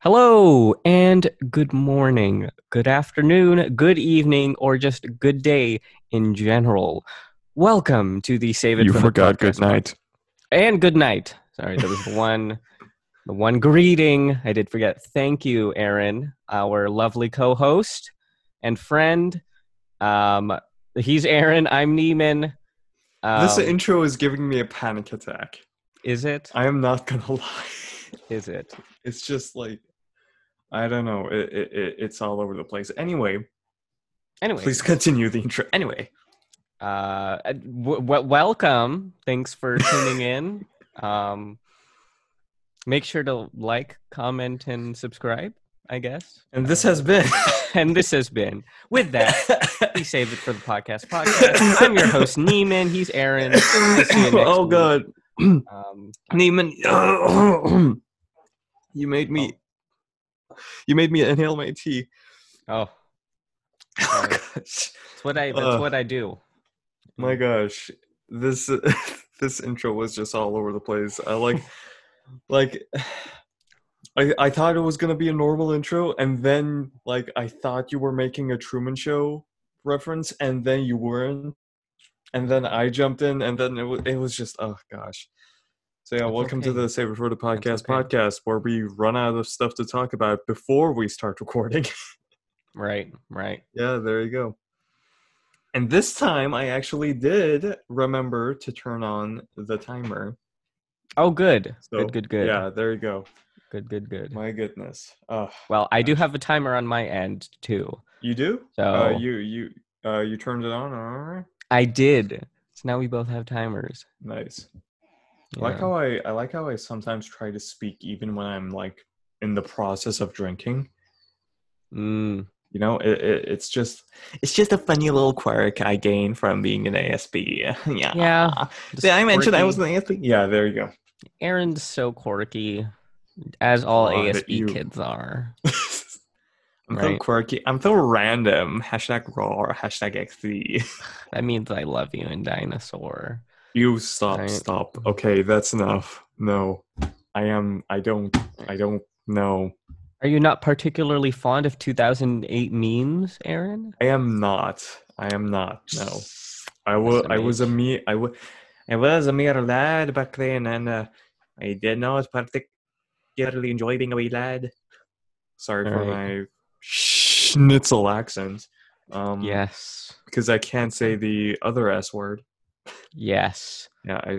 Hello and good morning, good afternoon, good evening, or just good day in general. Welcome to the Save It You forgot good night. and good night. Sorry, there was the one, the one greeting I did forget. Thank you, Aaron, our lovely co-host and friend. Um, he's Aaron. I'm Neiman. Um, this intro is giving me a panic attack. is it? I am not gonna lie. Is it? It's just like I don't know. It, it, it it's all over the place. Anyway, Anyway, please continue the intro. Anyway, uh w- w- welcome thanks for tuning in um make sure to like comment and subscribe i guess and this has been. and this has been with that we save it for the podcast podcast i'm your host neiman he's aaron I'll see you next oh week. god, um Neiman, you made me. You made me inhale my tea. oh Oh gosh. that's what i that's Ugh. what i do My gosh, this this intro was just all over the place. I like, like, I I thought it was gonna be a normal intro, and then like I thought you were making a Truman Show reference, and then you weren't, and then I jumped in, and then it was it was just oh gosh. So yeah, That's welcome to okay. the Save It for the Podcast okay. podcast, where we run out of stuff to talk about before we start recording. right right Yeah, there you go. And this time I actually did remember to turn on the timer. oh good So, good good good Yeah, there you go. good good good My goodness. Uh, well i do have a timer on my end too you do? so Uh, you you uh you turned it on. All right. I did. So now we both have timers. Nice. I like Yeah. how I I like how I sometimes try to speak even when I'm like in the process of drinking. Mm, You know, it, it it's just it's just a funny little quirk I gain from being an ASB. yeah. Yeah, just Did I mention I was an ASB? Yeah, there you go. Aaron's so quirky, as all Oh, ASB kids are. I'm so quirky. I'm so random. Hashtag raw. Hashtag XD. That means I love you in dinosaur. You stop. Right. Stop. Okay, that's enough. No, I am. I don't. I don't know. Are you not particularly fond of 2008 memes, Aaron? I am not. I am not. No. I was. I was a me. I was. I was a mere lad back then, and uh, I did not particularly enjoy being a wee lad. Sorry for Alright. my schnitzel accent. Um, Yes. because I can't say the other S word. Yes. Yeah, I,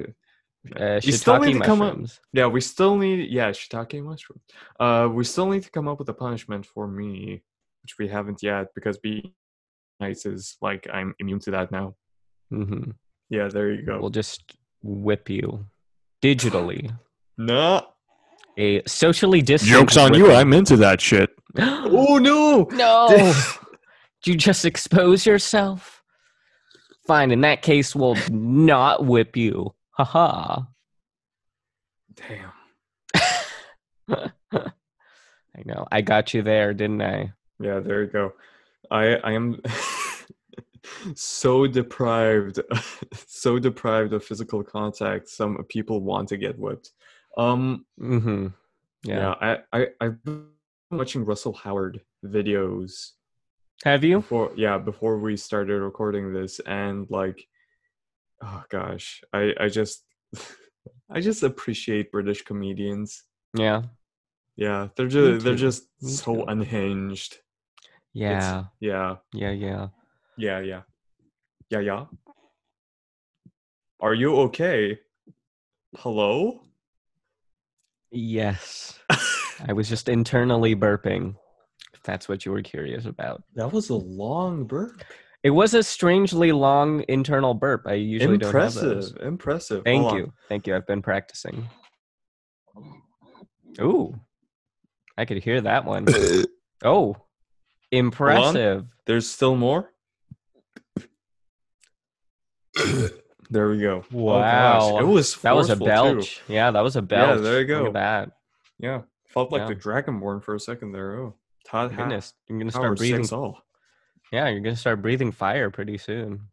Uh, You still need shiitake to come up- yeah, we still need yeah shiitake mushroom. Uh, we still need to come up with a punishment for me, which we haven't yet because being nice is like I'm immune to that now. hmm Yeah, there you go. We'll just whip you digitally. no, A socially distant. jokes on you. I'm into that shit. oh no, No! Did you just expose yourself? Fine, in that case, we'll not whip you. Haha. damn. I know. I got you there, didn't I? Yeah, there you go. I I am so deprived, so deprived of physical contact. Some people want to get whipped. Um, Mm-hmm. Yeah, Yeah. I, I I've been watching Russell Howard videos Have you? before yeah, before we started recording this and like oh gosh, I I just I just appreciate British comedians. Yeah. Yeah, they're just they're just so unhinged. Yeah. Yeah, Yeah. Yeah. yeah, yeah. Yeah, yeah. Are you okay? Hello? Yes. I was just internally burping. That's what you were curious about. That was a long burp. It was a strangely long internal burp. I usually don't have those. Impressive. Impressive. Thank Hold on. you. Thank you. I've been practicing. Ooh. I could hear that one. Oh. Impressive. There's still more. there we go. Oh, Wow. it was That was a forceful, too. belch. Yeah, that was a belch. Yeah, there you Look go. at that. Yeah, felt like Yeah. the Dragonborn for a second there. Oh, Todd Goodness. You're gonna start breathing. Yeah, you're gonna start breathing fire pretty soon.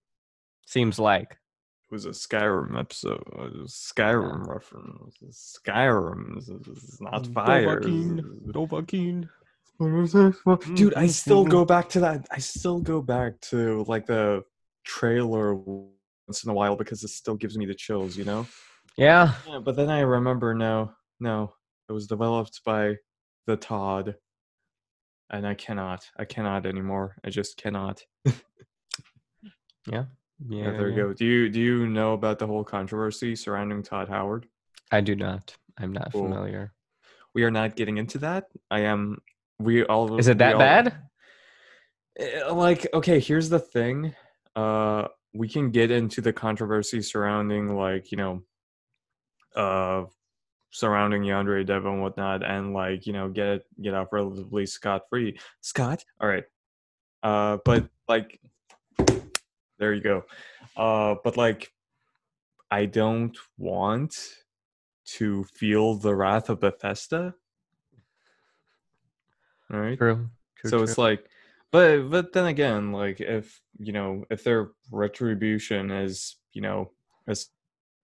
Seems like. it was a Skyrim episode. Uh, it was Skyrim reference. Skyrim is not mm, fire. Dovahkiin. Dude, I mm-hmm. still go back to that. I still go back to like the trailer once in a while because it still gives me the chills, you know? Yeah. Yeah, but then I remember no, no, it was developed by the Todd. And I cannot. I cannot anymore. I just cannot. Yeah. Yeah, there you go. Do you do you know about the whole controversy surrounding Todd Howard? I do not. I'm not Cool. familiar. We are not getting into that. I am. We all. Is it that all- bad? Eh, Like, okay, here's the thing. Uh, we can get into the controversy surrounding, like, you know, uh, surrounding Yandere Dev and whatnot, and like, you know, get get off relatively scot free. Scott, all right. Uh, but like, there you go. Uh, but like, I don't want to feel the wrath of Bethesda. All right True. True. so it's like but but then again like if you know if their retribution is you know as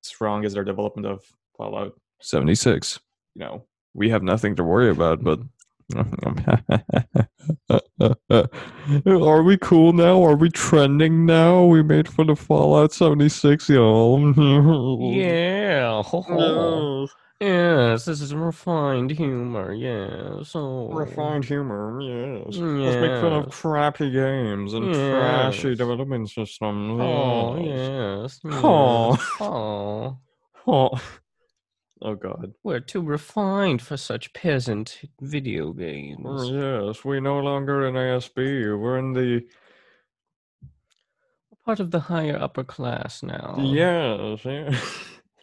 strong as their development of fallout 76 you know we have nothing to worry about but are we cool now are we trending now we made fun of fallout 76 y'all yeah. ho, ho. Yes, this is refined humor. Yeah. So refined humor yes Let's make fun of crappy games and trashy development systems. Oh yes. yes. Oh. yes. Oh, Oh. Oh God. we're too refined for such peasant video games. Oh, yes, we no longer in ASB. We're in the part of the higher upper class now. yes. yeah.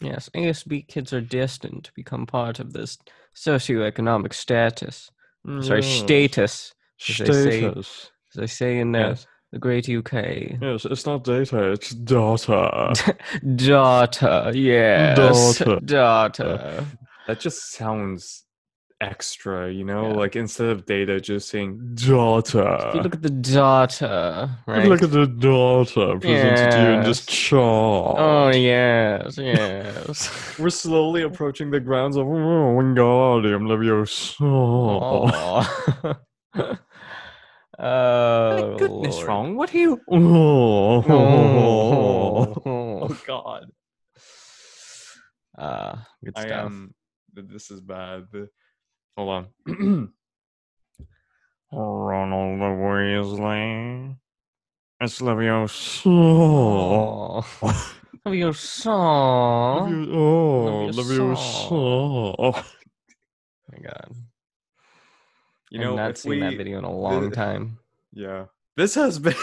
Yes, ASB kids are destined to become part of this socioeconomic status. Sorry, mm, Yes. status, as they say- Status. as they say in the, Yes. The great UK. Yes, it's not data, it's data. Data, yes. Data. Data. that just sounds extra, you know? Yeah. Like instead of data, just saying data. If you look at the data, right? Look at the data presented to you in this Yes. chart. oh, yes, yes. We're slowly approaching the grounds of oh, Wingardium Leviosa. oh. Oh, goodness, Lord. wrong. What are you? Oh, Oh. oh God. Uh, good I stuff. am. This is bad. Hold on. Ronald Weasley. It's Leviosa. Oh. Have your song. Levio- Oh, Leviosa. Leviosa. Oh. my god. You I've know, not if seen we, that video in a long the- time. Yeah. This has been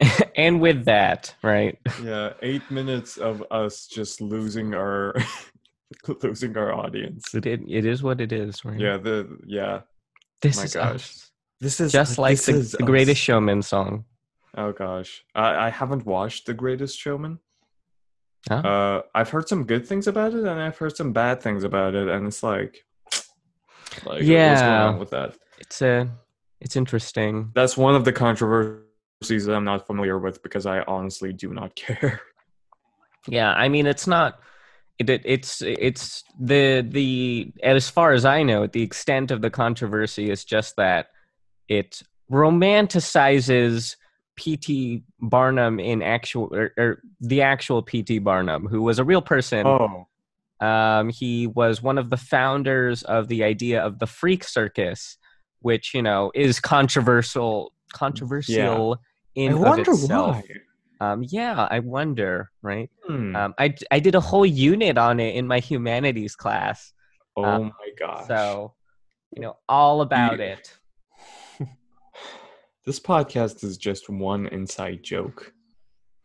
and with that, right? yeah, eight minutes of us just losing our losing our audience. It, it, it is what it is, right? Yeah, the yeah. This my is gosh. us. This is Just like the, the Greatest. Showman song. Oh gosh, I, I haven't watched The Greatest Showman. Huh? Uh, I've heard some good things about it, and I've heard some bad things about it, and it's like, like what's going Yeah. on with that? It's uh, it's interesting. That's one of the controversies that I'm not familiar with because I honestly do not care. Yeah, I mean, it's not. It, it it's it's the the as far as I know, the extent of the controversy is just that it romanticizes P.T. Barnum in actual or, or the actual P.T. Barnum, who was a real person. Oh, Um, he was one of the founders of the idea of the freak circus, which you know is controversial controversial in I wonder itself. why. Um, yeah, I wonder, right? Hmm. Um, I I did a whole unit on it in my humanities class, oh uh, my gosh! so you know all about You- it. this podcast is just one inside joke.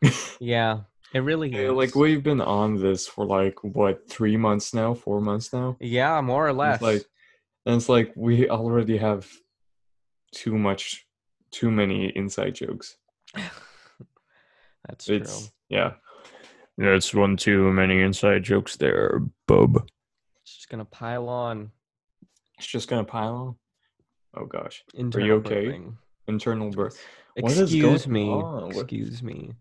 Yeah, it really Yeah, is. like we've been on this for like what three months now, four months now. yeah, more or less. It's like, and it's like we already have too much, too many inside jokes. That's true. It's yeah, that's one too many inside jokes there, bub. It's just gonna pile on. It's just gonna pile on. Oh gosh, Internal you okay? burping. internal birth. Excuse me. Excuse me.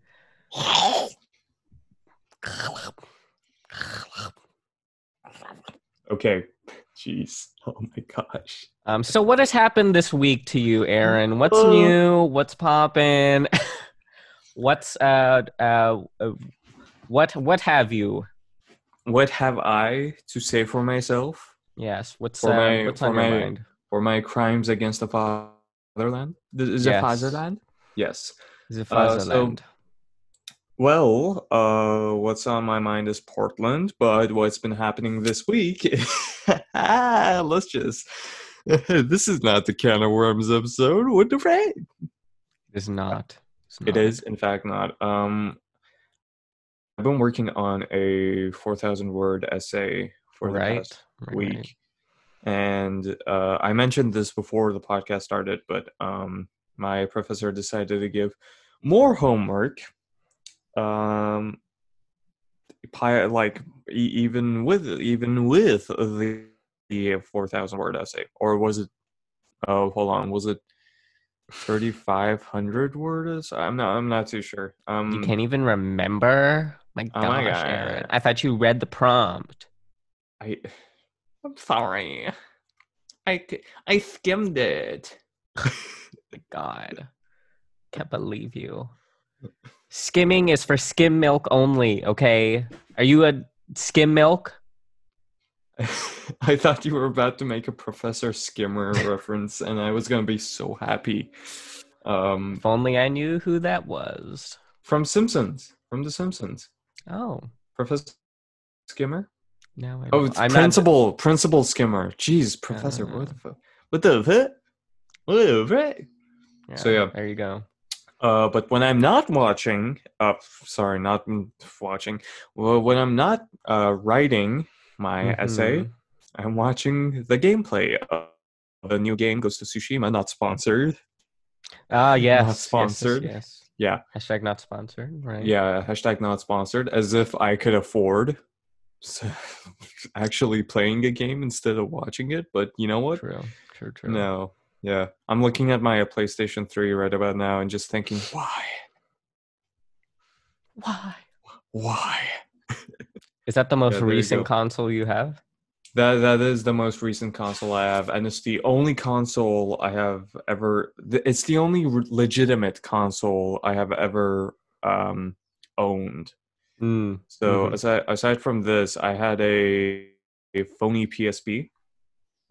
Okay. Jeez. Oh my gosh. Um, so what has happened this week to you, Aaron? What's uh. new? What's popping? What's uh, uh, uh, what what have you? What have I to say for myself? Yes. What's for uh, my, what's for on my, your mind? For my crimes against the fatherland, the, the yes. fatherland. Yes. The fatherland. Uh, so well, uh, what's on my mind is Portland, but what's been happening this week? let's just. this is not the can of worms episode. What the frick? It's not. It's not. is, in fact, not. Um, I've been working on a four thousand word essay for the right. past right, week, and uh, I mentioned this before the podcast started, but um, my professor decided to give more homework. Um, like e- even with even with the, the four thousand word essay, or was it? Oh, hold on, was it? 3500 words i'm not i'm not too sure um You can't even remember. My Oh gosh, my Aaron! I thought you read the prompt. i i'm sorry i i skimmed it My God, can't believe you. Skimming is for skim milk only. Okay, are you a skim milk? i thought you were about to make a professor skimmer reference and i was gonna be so happy um If only I knew who that was. from simpsons from the simpsons Oh, professor skimmer No, I oh it's I'm not- principal principal skimmer jeez professor Uh. what the fuck what the fuck what the fuck So, yeah. there you go. Uh, but when I'm not watching, uh, sorry, not watching. Well, when I'm not uh, writing my essay, Mhm. I'm watching the gameplay of the new game Ghost of Tsushima. Not sponsored. Ah, yes, Not yes, yes, sponsored. Yes, Yeah, Hashtag not sponsored. Right. yeah. Hashtag not sponsored. As if I could afford actually playing a game instead of watching it. But you know what? True. True. True. No. Yeah, I'm looking at my PlayStation 3 right about now and just thinking, why? Why? Why? Is that the most there you recent go. console you have? That that is the most recent console I have, and it's the only console I have ever. It's the only re- legitimate console I have ever um, owned. Mm. So Mhm. aside aside from this, I had a a phony PSP,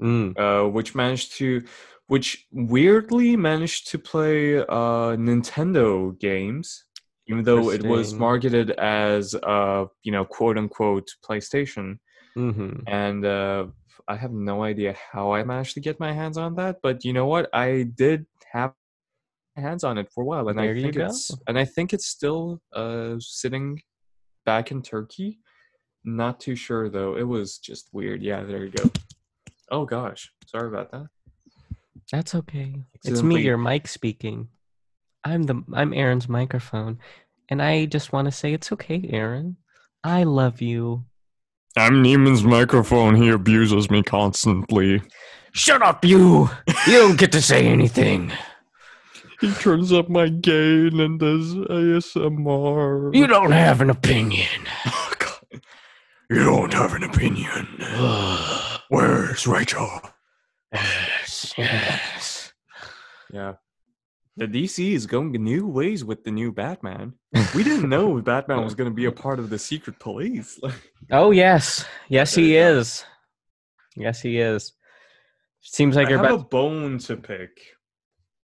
Mm. uh, which managed to, which weirdly managed to play uh, Nintendo games, even though it was marketed as uh, you know quote unquote PlayStation hmm and uh, I have no idea how I managed to get my hands on that. But you know what? I did have my hands on it for a while, and There I you think go. it's and I think it's still uh, sitting back in Turkey. Not too sure though. It was just weird. Yeah, there you go. Oh gosh, sorry about that. That's okay. It's me, your mic speaking. I'm the I'm Aaron's microphone, and I just want to say it's okay, Aaron. I love you. I'm Neiman's microphone. He abuses me constantly. Shut up, you! You don't get to say anything. He turns up my gain and does ASMR. You don't have an opinion. Oh, God. You don't have an opinion. Where's Rachel? yes, yes. Yeah. The DC is going new ways with the new Batman. We didn't know Batman was going to be a part of the secret police. Oh yes, yes he is. Yes he is. Seems like I you're have about. a bone to pick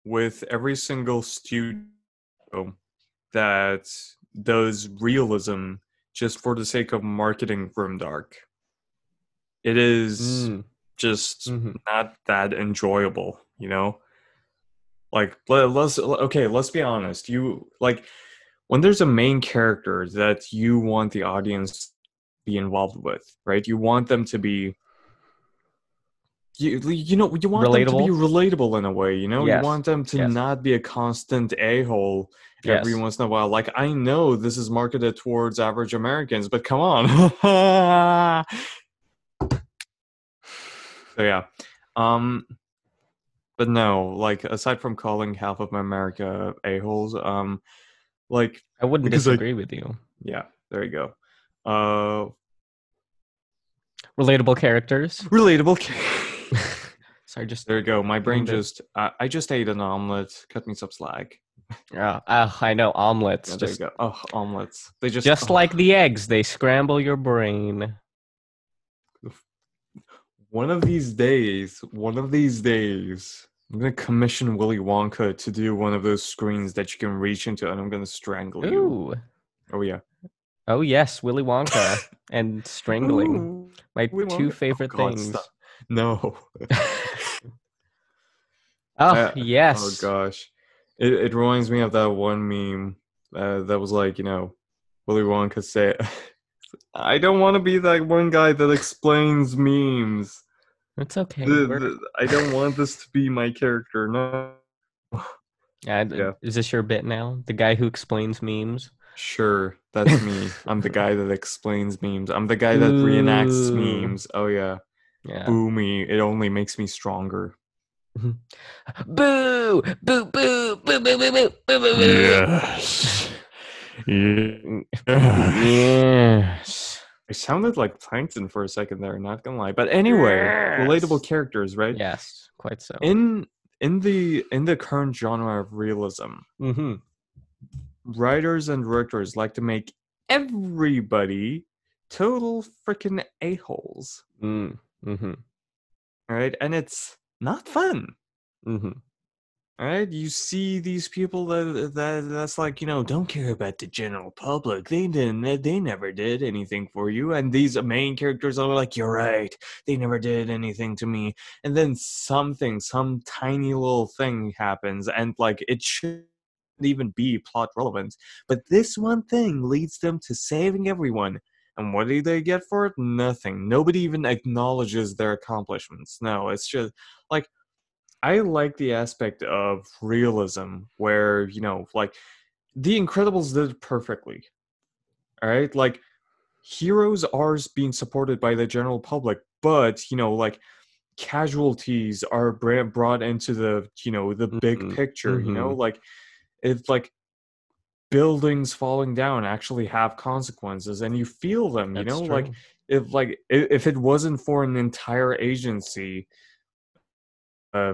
with every single studio that does realism just for the sake of marketing Grimdark. It is Mm, just mhm. not that enjoyable, you know? Like let, let's okay, let's be honest. You like when there's a main character that you want the audience to be involved with, right? You want them to be you, you know you want them to be relatable in a way, you know? Yes, You want them to yes. not be a constant a-hole every Yes. once in a while. Like I know this is marketed towards average Americans, but come on. so yeah. Um but no, like aside from calling half of my America a-holes, um like I wouldn't disagree with you. yeah, there you go. Uh Relatable characters. Relatable. Sorry, just there you go. My brain just. I I just ate an omelet. Cut me some slack. Yeah, oh, I know omelets. Yeah, there just you go. Oh, omelets. They just just oh. like the eggs, they scramble your brain. One of these days, one of these days, I'm gonna commission Willy Wonka to do one of those screens that you can reach into, and I'm gonna strangle you. Ooh. Oh yeah, Oh yes, Willy Wonka and strangling. Ooh, My Willy two Wonka. favorite Oh, God, things. stop. No. Oh Uh, yes. Oh gosh, it it reminds me of that one meme uh, that was like, you know, Willy Wonka say, "I don't want to be that one guy that explains memes. It's okay. The- the- I don't want this to be my character. No." Yeah, Yeah. Is this your bit now? The guy who explains memes? Sure, that's me. I'm the guy that explains memes. I'm the guy that reenacts memes. Oh yeah, Yeah. boo me. It only makes me stronger. Boo! Boo! Boo! Boo! Boo! Boo! Boo! Boo! Boo! Boo! Yes. Yeah. Yes. I sounded like Plankton for a second there, not gonna lie. But anyway, relatable characters, right? Yes. Quite so. In in the in the current genre of realism, mm-hmm. writers and directors like to make everybody total freaking a-holes. Mm. Mm-hmm. Right? And it's not fun. Mm-hmm. Right? You see these people that, uh, that that's like, you know, don't care about the general public. They didn't they never did anything for you. And these main characters are like, You're right. They never did anything to me. And then something, some tiny little thing happens, and like it shouldn't even be plot relevant. But this one thing leads them to saving everyone. And what do they get for it? Nothing. Nobody even acknowledges their accomplishments. No, it's just like I like the aspect of realism where, you know, like The Incredibles did it perfectly. All right? Like heroes are being supported by the general public, but, you know, like casualties are brought into the, you know, the big Mhm, picture, you know? Like it's like buildings falling down actually have consequences and you feel them, you That's know? true. Like if like if it wasn't for an entire agency uh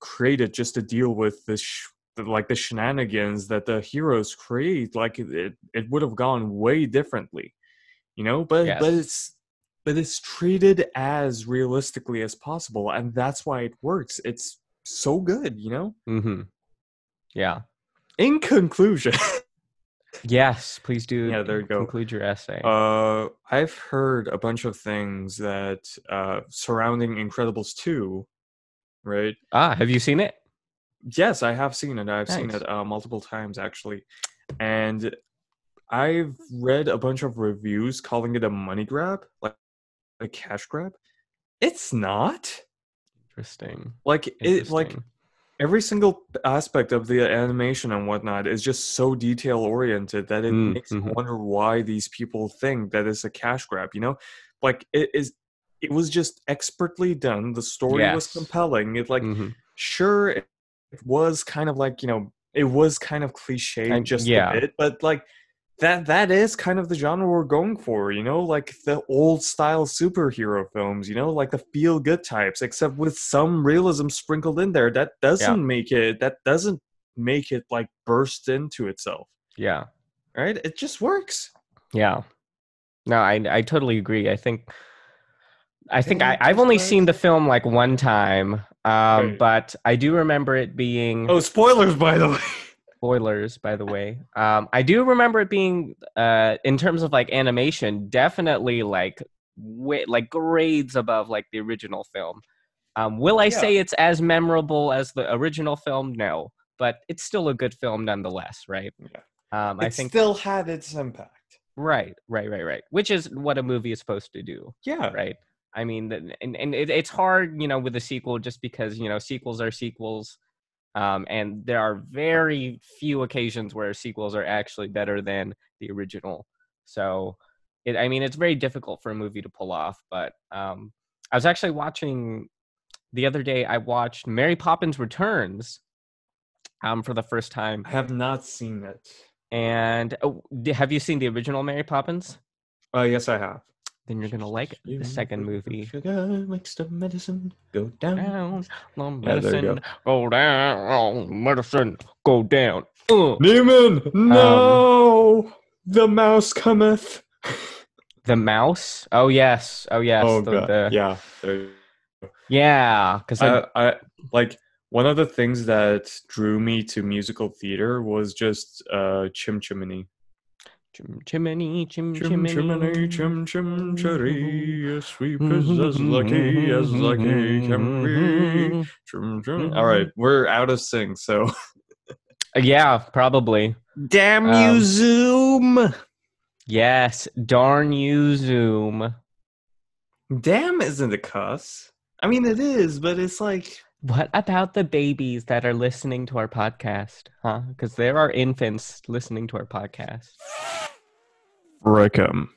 created just to deal with this sh- like the shenanigans that the heroes create like it it, would have gone way differently you know but but it's but it's treated as realistically as possible and that's why it works it's so good you know mm-hmm. Yeah. in conclusion Yes. Please do. Yeah, there you go. Conclude your essay. Uh, I've heard a bunch of things that uh, surrounding Incredibles 2, right? ah, have you seen it? Yes, I have seen it. I've seen it uh, multiple times actually, and I've read a bunch of reviews calling it a money grab, like a cash grab. It's not Interesting. like it. Like every single aspect of the animation and whatnot is just so detail oriented that it Mm, makes you mhm. wonder why these people think that it's a cash grab you know like it is it was just expertly done the story was compelling it like Mhm. sure it, it was kind of like you know it was kind of cliche And- just yeah. a bit but like that that is kind of the genre we're going for you know like the old style superhero films you know like the feel good types except with some realism sprinkled in there that doesn't make it that doesn't make it like burst into itself Yeah. right it just works Yeah. No, I I totally agree. I think I think I I've only seen the film like one time. Um, but I do remember it being oh spoilers by the way spoilers by the way. Um, I do remember it being uh in terms of like animation, definitely like way, like grades above like the original film. Um, will I Yeah. say it's as memorable as the original film? No, but it's still a good film nonetheless, right? Yeah. Um, I think still had its impact right, right, right, right. Which is what a movie is supposed to do yeah right i mean and, and it, it's hard you know with a sequel just because you know sequels are sequels um, and there are very few occasions where sequels are actually better than the original. So it, i mean it's very difficult for a movie to pull off but um, i was actually watching the other day i watched mary poppins returns um, for the first time. I have not seen it. And oh, have you seen the original mary poppins? Uh yes i have then you're gonna like the second movie. Sugar makes the medicine go down. Down, the Yeah, there you medicine go down, medicine go down. Uh. Neiman, no! the mouse cometh. The mouse? Oh yes, oh yes. oh the, god, the- yeah. there- yeah, because I, I like one of the things that drew me to musical theater was just uh chim chimney. Chim chimney, chim Chim chimney, chimney, chim chim cherry, as sweet as as lucky as lucky can be. Chim chim. All right, we're out of sync, so Yeah, probably. damn you, um, Zoom. Yes, darn you, Zoom. Damn isn't a cuss. I mean, it is, but it's like What about the babies that are listening to our podcast? Huh? Because there are infants listening to our podcast. Frickum.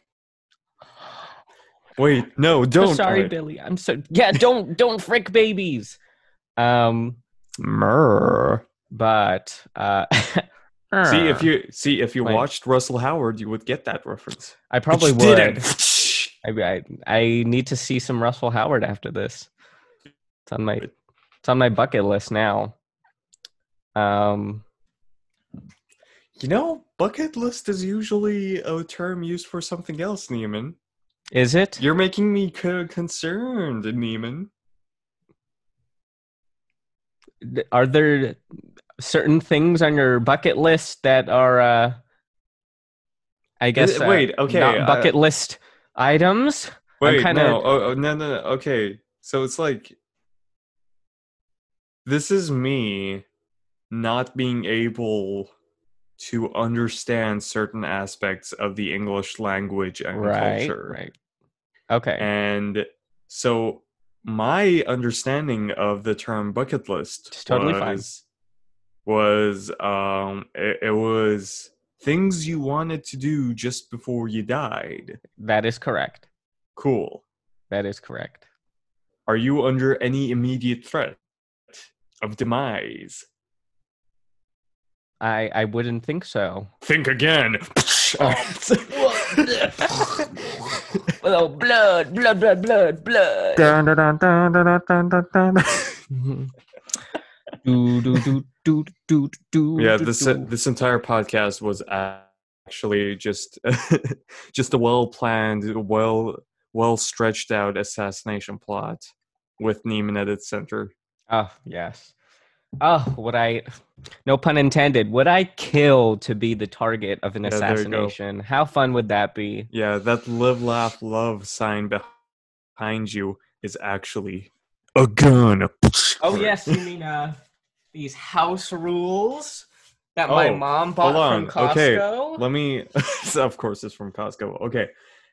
Wait, no, don't. sorry, Alright. Billy. I'm so yeah. Don't don't frick babies. Um, Murr. but uh, See if you see if you Wait. watched Russell Howard, you would get that reference. I probably would. I, I I need to see some Russell Howard after this. It's on my it's on my bucket list now. Um, You know, bucket list is usually a term used for something else, Neiman. is it? You're making me co- concerned, Neiman. Are there certain things on your bucket list that are, uh, I guess, uh, wait, okay, not uh, bucket list items? Wait, kinda- no, oh, oh, no, no, no. Okay, so it's like this is me not being able to understand certain aspects of the English language and Right, culture. right. Okay. And so my understanding of the term bucket list It's totally fine. was was um it, it was things you wanted to do just before you died. that is correct. Cool. That is correct. Are you under any immediate threat of demise? I I wouldn't think so. Think again. Oh. oh, blood, blood, blood, blood, blood. Do, do, do, do, do, do, yeah, this do. this entire podcast was actually just just a well planned, well well stretched out assassination plot with Neiman at its center. Oh, yes. Oh, would I, no pun intended, would I kill to be the target of an Yeah, there you go. assassination? How fun would that be? Yeah, that live, laugh, love sign behind you is actually a gun. Oh, yes, you mean uh, these house rules that my Oh, mom bought hold from on. Okay, Costco? Let me. of course, it's from Costco. Okay.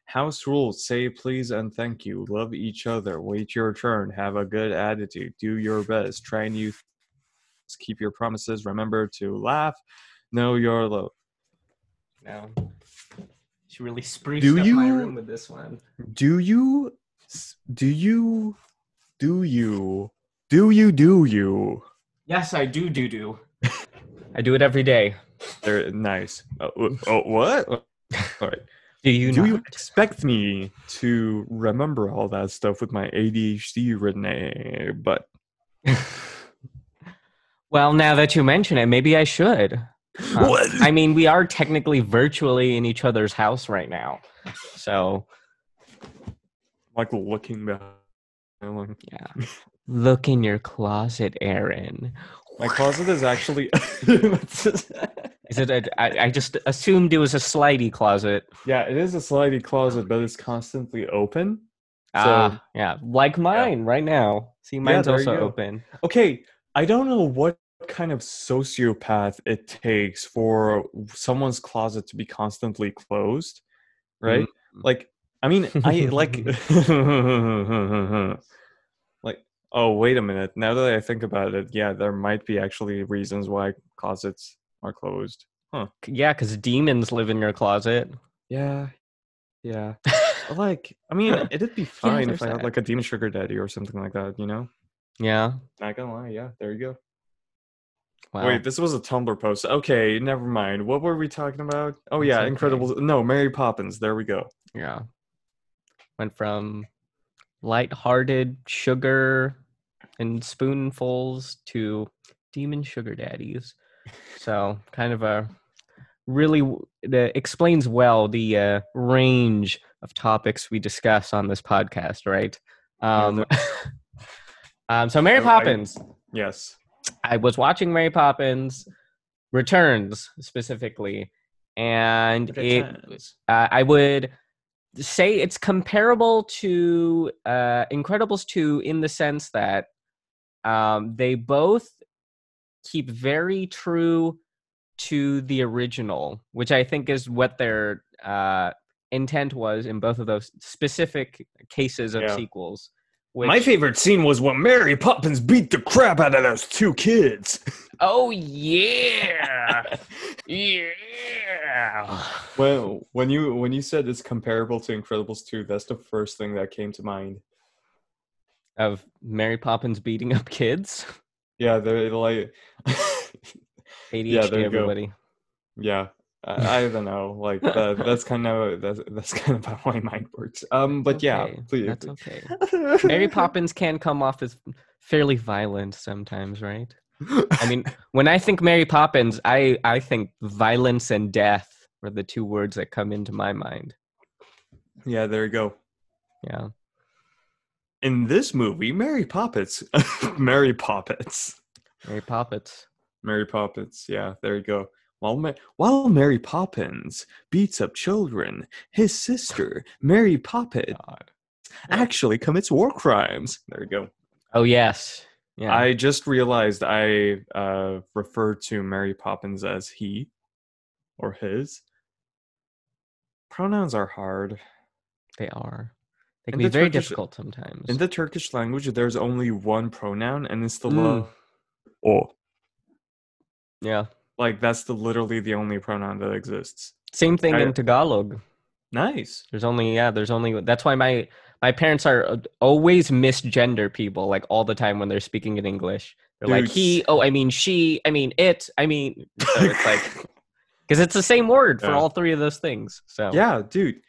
House rules say please and thank you. Love each other. Wait your turn. Have a good attitude. Do your best. Try new. Keep your promises. Remember to laugh. Know your love. No. She really spruced Do up my room with this one. Do you? Do you? Do you? Do you? Do you? Yes, I do do do. I do it every day. They're nice. Uh, uh, oh, oh what? All right. Do you Do not? you expect me to remember all that stuff with my ADHD ridden a but well, now that you mention it, maybe I should. I mean, we are technically virtually in each other's house right now. So, like looking behind. like, yeah. Look in your closet, Aaron. My closet is actually. Is it a, I, I just assumed it was a slidey closet. yeah, it is a slidey closet, but it's constantly open. ah, yeah. Like mine right now. See, mine's you also open. Okay, I don't know what kind of sociopath it takes for someone's closet to be constantly closed, right? Mm-hmm. Like, I mean, I like, like, oh, wait a minute. Now that I think about it, yeah, there might be actually reasons why closets are closed. Huh. Yeah, because demons live in your closet. Yeah, yeah. Like, I mean, it'd be fine they're if I had sad. like a demon sugar daddy or something like that, you know? Yeah. Not gonna lie, yeah, there you go. Wow. Wait, this was a Tumblr post. Okay, never mind. What were we talking about? Oh yeah, okay. Incredibles. No, Mary Poppins. There we go. Yeah. went from light-hearted sugar and spoonfuls to demon sugar daddies. So kind of a really that explains well the uh, range of topics we discuss on this podcast, right? Um, um, so Mary I- I- Poppins. Yes. I was watching Mary Poppins Returns specifically, and it uh, I would say it's comparable to uh, Incredibles 2 in the sense that um, they both keep very true to the original, which I think is what their uh, intent was in both of those specific cases of Yeah. sequels. Which, My favorite scene was when Mary Poppins beat the crap out of those two kids. Oh yeah, yeah. When when you when you said it's comparable to Incredibles 2, that's the first thing that came to mind. Of Mary Poppins beating up kids. Yeah, they're like ADHD, there you go. everybody. yeah. I, I don't know. Like that, that's kind of that's, that's kind of how my mind works. Um, but yeah, please. That's okay. Mary Poppins can come off as fairly violent sometimes, right? I mean, when I think Mary Poppins, I I think violence and death are the two words that come into my mind. yeah, there you go. Yeah. In this movie, Mary Poppins, Mary Poppins, Mary Poppins. Mary Poppins. Yeah, there you go. While Ma- while Mary Poppins beats up children, his sister Mary Poppins God. actually commits war crimes. There you go. Oh yes. Yeah. I just realized I uh, refer to Mary Poppins as he or his. Pronouns are hard. they are. They In can be the very Turkish- difficult sometimes. In the Turkish language, there's only one pronoun, and it's the Mm. lo- o. yeah. Like that's the literally the only pronoun that exists. Same thing I- in Tagalog. Nice. There's only yeah. There's only that's why my my parents are uh, always misgender people like all the time when they're speaking in English. They're like he. Oh, I mean she. I mean it. I mean. So it's like because it's the same word for Yeah. all three of those things. So Yeah, dude.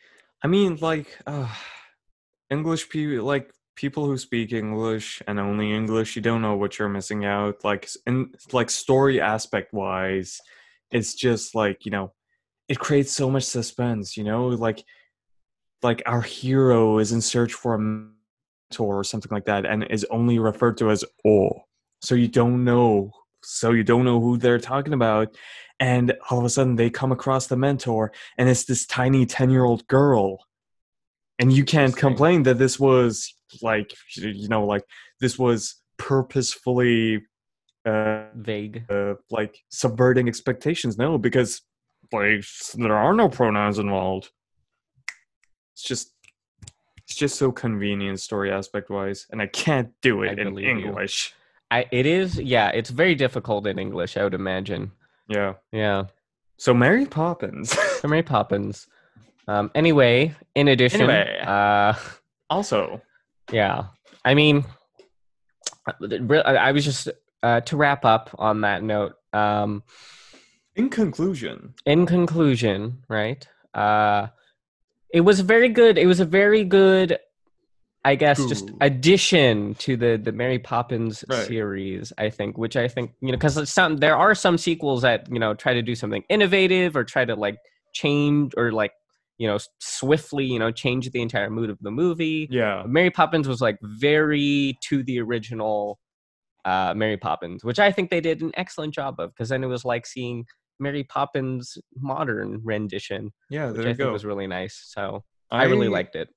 I mean, like, uh, English people, like people who speak English and only English, you don't know what you're missing out. Like, in like story aspect wise, it's just like you know, it creates so much suspense. You know, like, like our hero is in search for a mentor or something like that, and is only referred to as "o." So you don't know. So you don't know who they're talking about, and all of a sudden they come across the mentor, and it's this tiny 10 year old girl and you can't complain that this was like you know like this was purposefully uh, vague. uh like subverting expectations no because like there are no pronouns involved it's just it's just so convenient story aspect wise and i can't do I it in believe you. english I it is yeah. It's very difficult in English. I would imagine. yeah Yeah. so mary poppins So Mary Poppins. Um. Anyway, in addition, Anyway. uh. also Yeah. I mean, I was just uh, to wrap up on that note. Um, in conclusion in conclusion, right? Uh, it was very good. It was a very good, I guess, just addition to the the Mary Poppins Right. series. I think, which I think you know, because some there are some sequels that you know try to do something innovative or try to like change or like you know swiftly you know change the entire mood of the movie. yeah Mary Poppins was like very to the original uh, Mary Poppins, which I think they did an excellent job of because then it was like seeing Mary Poppins modern rendition, yeah which there I you think go was really nice. So I, really liked it.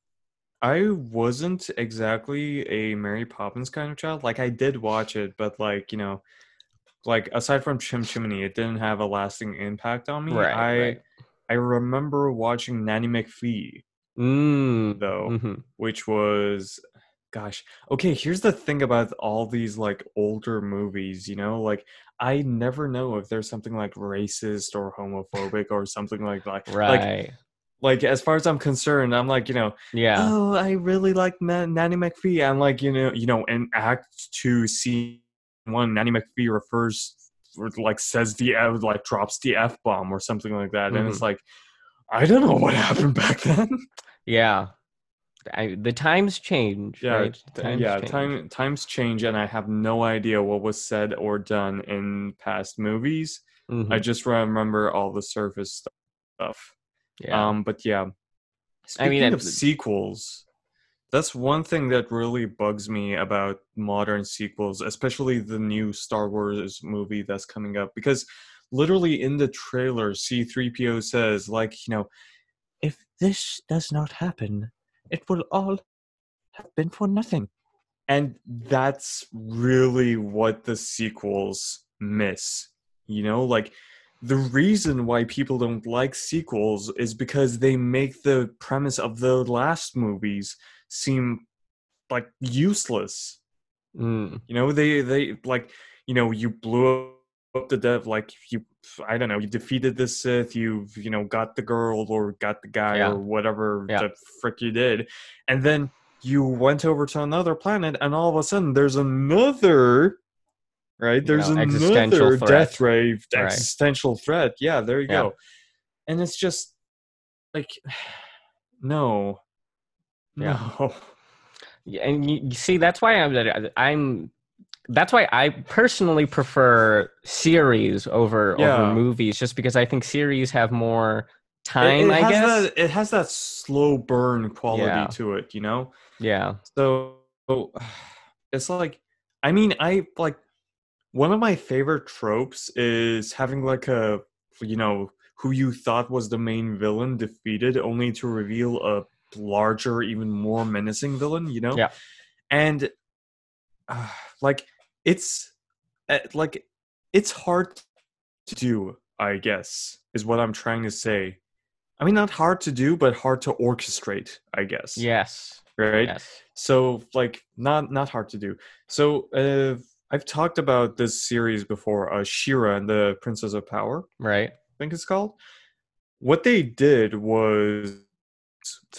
I wasn't exactly a Mary Poppins kind of child. Like I did watch it, but like you know, like aside from Chim Chimney, it didn't have a lasting impact on me. Right, I right. I remember watching Nanny McPhee Mm, though, mhm. which was gosh. Okay, here's the thing about all these like older movies, you know, like I never know if there's something like racist or homophobic or something like that. Like Right. like as far as I'm concerned, I'm like, you know, yeah. oh, I really like Na- Nanny McPhee. I'm like, you know, you know, in Act Two, Scene One, Nanny McPhee refers, like, says the F, like, drops the f bomb or something like that, and it's like, I don't know what happened back then. Yeah. I, the times change. Yeah, right? Times yeah. change. Time times change, and I have no idea what was said or done in past movies. Mhm, I just remember all the surface stuff. yeah. Um, but yeah, I mean, of sequels, that's one thing that really bugs me about modern sequels, especially the new Star Wars movie that's coming up, because literally in the trailer, C3PO says, like, you know, if this does not happen, it will all have been for nothing. And that's really what the sequels miss. You know, like the reason why people don't like sequels is because they make the premise of the last movies seem like useless. Mm, You know, they they like you know you blew up the dev like you I don't know you defeated the Sith you you know got the girl or got the guy Yeah. or whatever Yeah. the frick you did, and then you went over to another planet and all of a sudden there's another right You there's know, existential another threat. death ray Right. existential threat yeah there you Yeah. go and it's just like no Yeah. no Yeah, and you, you see that's why I'm I'm that's why I personally prefer series over Yeah. over movies just because I think series have more time it, I has guess that, it has that slow burn quality Yeah. to it you know yeah So it's like, I mean, I like one of my favorite tropes is having like a, you know, who you thought was the main villain defeated only to reveal a larger, even more menacing villain, you know? Yeah. And uh, like, it's uh, like, it's hard to do, I guess, is what I'm trying to say. I mean, not hard to do, but hard to orchestrate, I guess. yes Right yes so like not not hard to do so uh i've talked about this series before uh She-Ra and the princess of power right i think it's called what they did was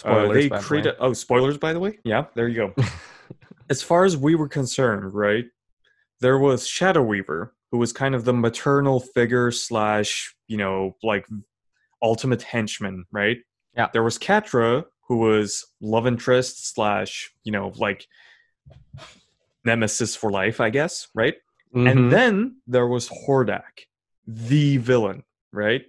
uh, they by the way. created oh spoilers by the way yeah there you go as far as we were concerned right there was shadow weaver who was kind of the maternal figure slash you know like ultimate henchman right Yeah. there was Catra, who was love interest slash you know like nemesis for life i guess right Mhm. and then there was hordak the villain right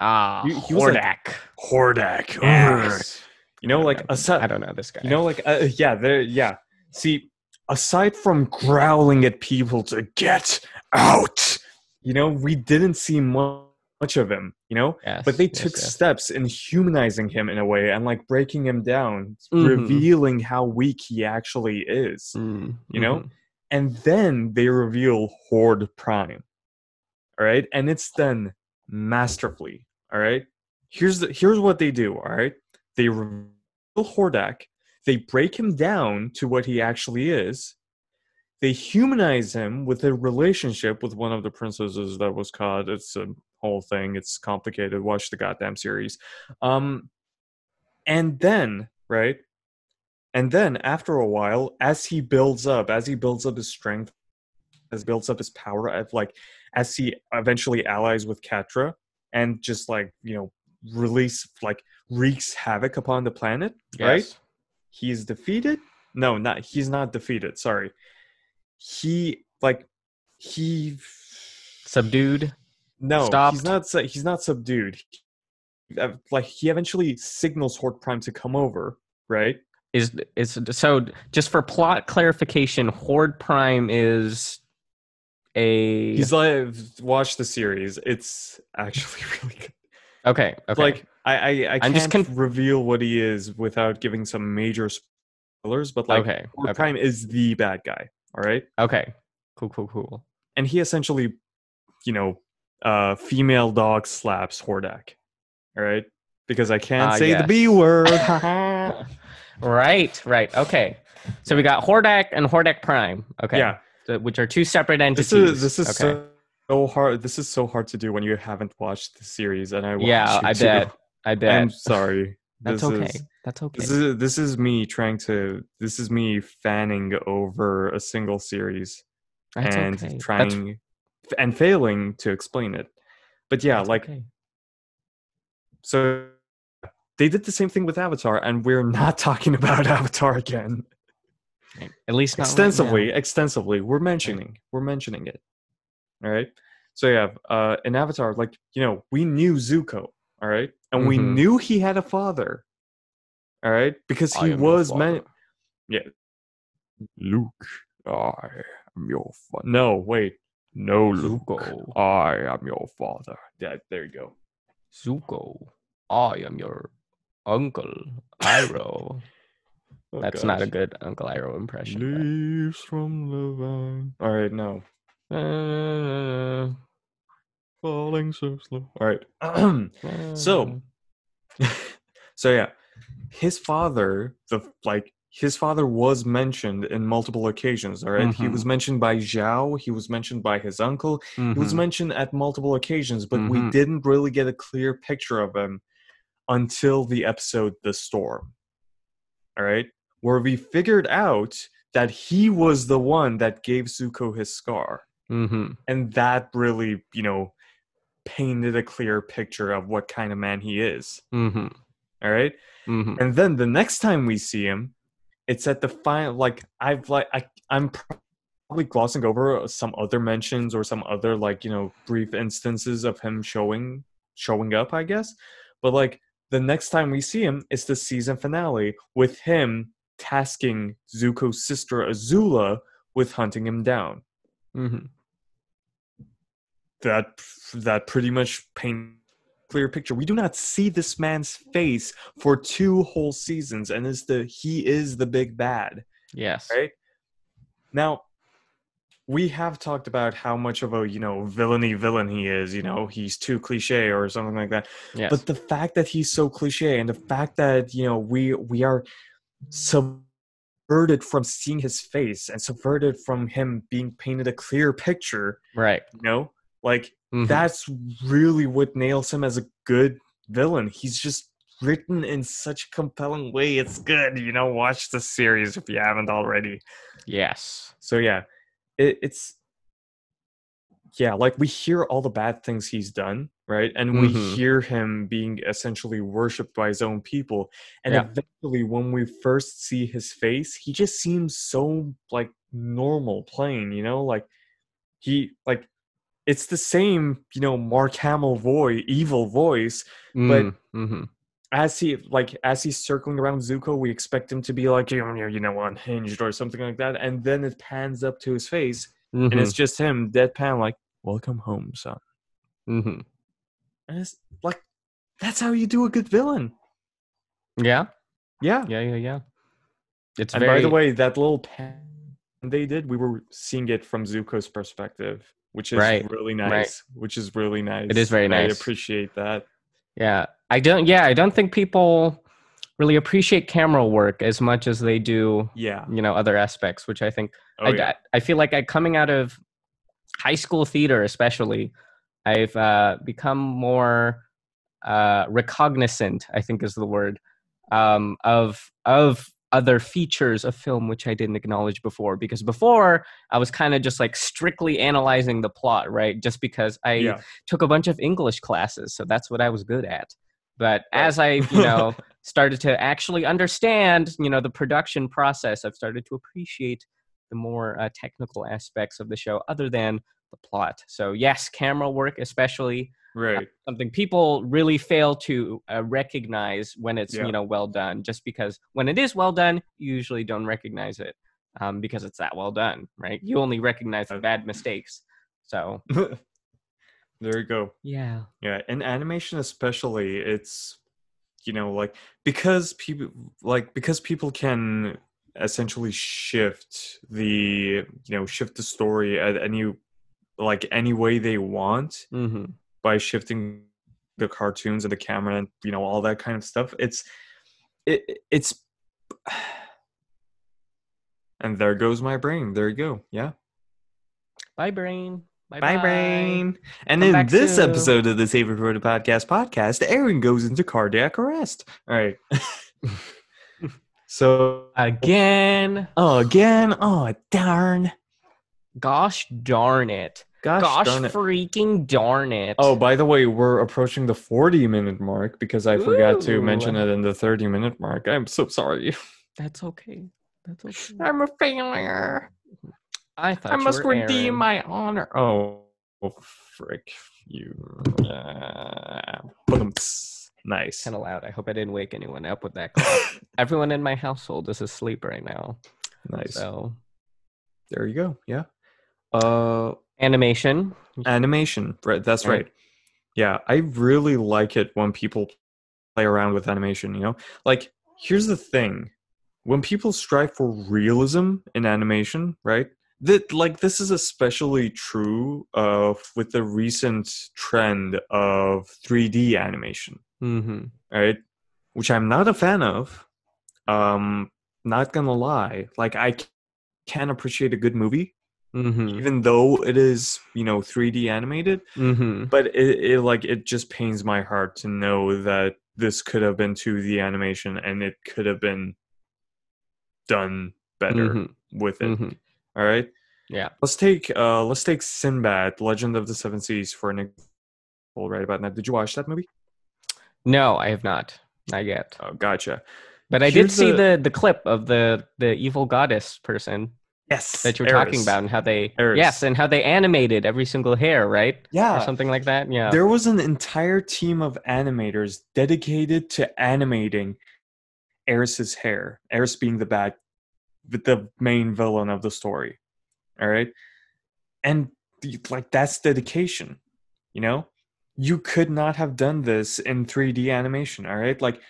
ah he- he was like- Hordak hordak Yes. you know like know. aside I don't know this guy You know, like uh, yeah, there, yeah. See, aside from growling at people to get out, you know, we didn't see mu- much of him. You know, yes, but they yes, took yes. steps in humanizing him in a way and like breaking him down, Mhm. revealing how weak he actually is. Mm, you know? And then they reveal Horde Prime. All right, and it's done masterfully. All right, here's the here's what they do. All right, they reveal Hordak. They break him down to what he actually is. They humanize him with a relationship with one of the princesses that was caught. It's a whole thing. It's complicated. Watch the goddamn series. Um, and then right, and then after a while, as he builds up, as he builds up his strength, as builds up his power, like as he eventually allies with Catra and just like you know release like wreaks havoc upon the planet, right? He's defeated. No, not he's not defeated. Sorry, he like he subdued no Stopped. he's not he's not subdued. Like he eventually signals Horde Prime to come over, right? is is so just for plot clarification horde prime is a He's like watch the series. It's actually really good. okay okay Like I I, I can't just conf- reveal what he is without giving some major spoilers, but like okay okay Prime is the bad guy. All right. okay cool cool cool and he essentially, you know, uh, female dog slaps Hordak. All right, because I can't Ah, say the. B word. right right okay so we got hordak and hordak prime okay Yeah, which are two separate entities this is this is okay so, hard. This is so hard to do when you haven't watched the series, and I yeah i bet i bet I'm sorry. that's This okay Is, that's okay this is this is me trying to. This is me fanning over a single series that's and okay. That's- trying and failing to explain it. But yeah, that's like okay. so they did the same thing with Avatar, and we're not talking about Avatar again. Right. At least not right extensively, extensively. We're mentioning, we're mentioning it. All right. So yeah, uh, in Avatar, like you know, we knew Zuko. All right, and we Mhm. knew he had a father. All right, because he was meant. Yeah. Luke, I am your father. No, wait. No, Luke. Zuko. I am your father. Yeah, there you go. Zuko. I am your uncle Iroh. Oh, That's not a good Uncle Iroh impression. Leaves from the vine. All right, no. Uh, Falling so slow. All right. So- uh, so yeah, his father, the like his father was mentioned in multiple occasions. All right? he was mentioned by Zhao. He was mentioned by his uncle. He was mhm. mentioned at multiple occasions, but we Mhm. didn't really get a clear picture of him until the episode "The Storm." All right, where we figured out that he was the one that gave Zuko his scar, Mhm. and that really, you know, painted a clear picture of what kind of man he is. Mhm. All right. Mhm. And then the next time we see him, it's at the final. Like I've like I I'm probably glossing over some other mentions or some other like you know brief instances of him showing showing up. I guess, but like the next time we see him, it's the season finale with him tasking Zuko's sister Azula with hunting him down. Mhm. That that pretty much paint clear picture. We do not see this man's face for two whole seasons, and is the he is the big bad, Yes. right? Now, we have talked about how much of a you know villainy villain he is. You know, he's too cliche or something like that. Yes. But the fact that he's so cliche, and the fact that you know we we are subverted from seeing his face and subverted from him being painted a clear picture. right. You know, like Mhm. that's really what nails him as a good villain. He's just written in such a compelling way. It's good. You know, watch the series if you haven't already. Yes. So yeah, it, it's yeah, like we hear all the bad things he's done, right? And we Mhm. hear him being essentially worshipped by his own people. And Yeah. eventually when we first see his face, he just seems so like normal, plain, you know, like he like it's the same, you know, Mark Hamill voice, evil voice, But- hmm as he like as he's circling around Zuko, we expect him to be like you know, you know unhinged or something like that, and then it pans up to his face, and it's just him deadpan like "Welcome home, son," hmm and it's like that's how you do a good villain. Yeah. Yeah. Yeah. Yeah. Yeah. It's and very. by the way, that little pan they did, we were seeing it from Zuko's perspective, which is Right, really nice. Which is really nice. It is very nice. I appreciate that. Yeah. I don't. Yeah. I don't think people really appreciate camera work as much as they do, Yeah. you know, other aspects. Which I think Oh I, yeah. I, I feel like I coming out of high school theater, especially, I've uh, become more uh, recognizant. I think is the word um, of of other features of film which I didn't acknowledge before. Because before I was kind of just like strictly analyzing the plot, right? Just because I yeah. took a bunch of English classes, so that's what I was good at. But Right. as I, you know, started to actually understand, you know, the production process, I've started to appreciate the more uh, technical aspects of the show, other than the plot. So yes, camera work, especially right. something people really fail to uh, recognize when it's Yeah. you know well done. Just because when it is well done, you usually don't recognize it um, because it's that well done, right? You only recognize the Uh, bad mistakes. So there you go. yeah, Yeah, in animation especially, it's you know like because people like because people can essentially shift the you know shift the story at any like any way they want hmm by shifting the cartoons and the camera and you know all that kind of stuff. It's it it's and there goes my brain. There you go. Yeah. bye brain. Bye, Bye, brain. And Come in this soon. episode of the Saber Road Podcast podcast, Aaron goes into cardiac arrest. All right. so, Again, oh, again. Oh, darn. Gosh darn it. Gosh, Gosh darn it. freaking darn it. Oh, by the way, we're approaching the 40 minute mark because I forgot to mention it in the 30 minute mark. I'm so sorry. that's okay. That's okay. I'm a failure. I thought I must redeem Aaron. my honor. Oh, oh frick you. Uh, nice. kind of loud. I hope I didn't wake anyone up with that clap. Everyone in my household is asleep right now. Nice. So There you go. Yeah. Uh, animation. animation. Right. That's Right. right. Yeah, I really like it when people play around with animation. You know, like here's the thing: when people strive for realism in animation, right? That like this is especially true of with the recent trend of 3D animation, Mm-hmm. right? Which I'm not a fan of. Um, not gonna lie, like I can appreciate a good movie, Mm-hmm. even though it is you know 3D animated Mm-hmm. but it, it like it just pains my heart to know that this could have been 2D animation and it could have been done better Mhm. with it. Mhm. All right. Yeah. Let's take uh let's take Sinbad, Legend of the Seven Seas for an example right about now. Did you watch that movie? No, I have not. Not yet. Oh, gotcha. But I did see the- the the clip of the the evil goddess person Yes. that you were talking about and how they Eris. yes and how they animated every single hair, right? Or Yeah. something like that. Yeah. There was an entire team of animators dedicated to animating Eris's hair. Eris being the bad, the main villain of the story. All right, and like that's dedication. You know, you could not have done this in 3D animation. All right, like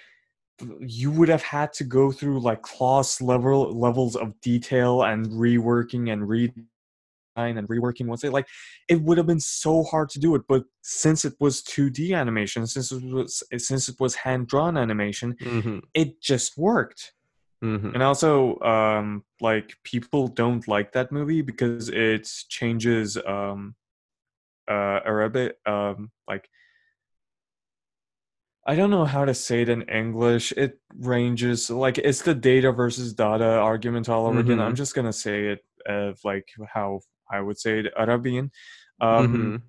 you would have had to go through like class level levels of detail and reworking and redesign and reworking once it like it would have been so hard to do it but since it was 2d animation since it was since it was hand drawn animation mm-hmm. it just worked Mm-hmm. and also um like people don't like that movie because it changes um uh arabic um like I don't know how to say it in English. It ranges like it's the data versus data argument all over again. Mhm. I'm just gonna say it of like how I would say it Arabian, um, Mhm.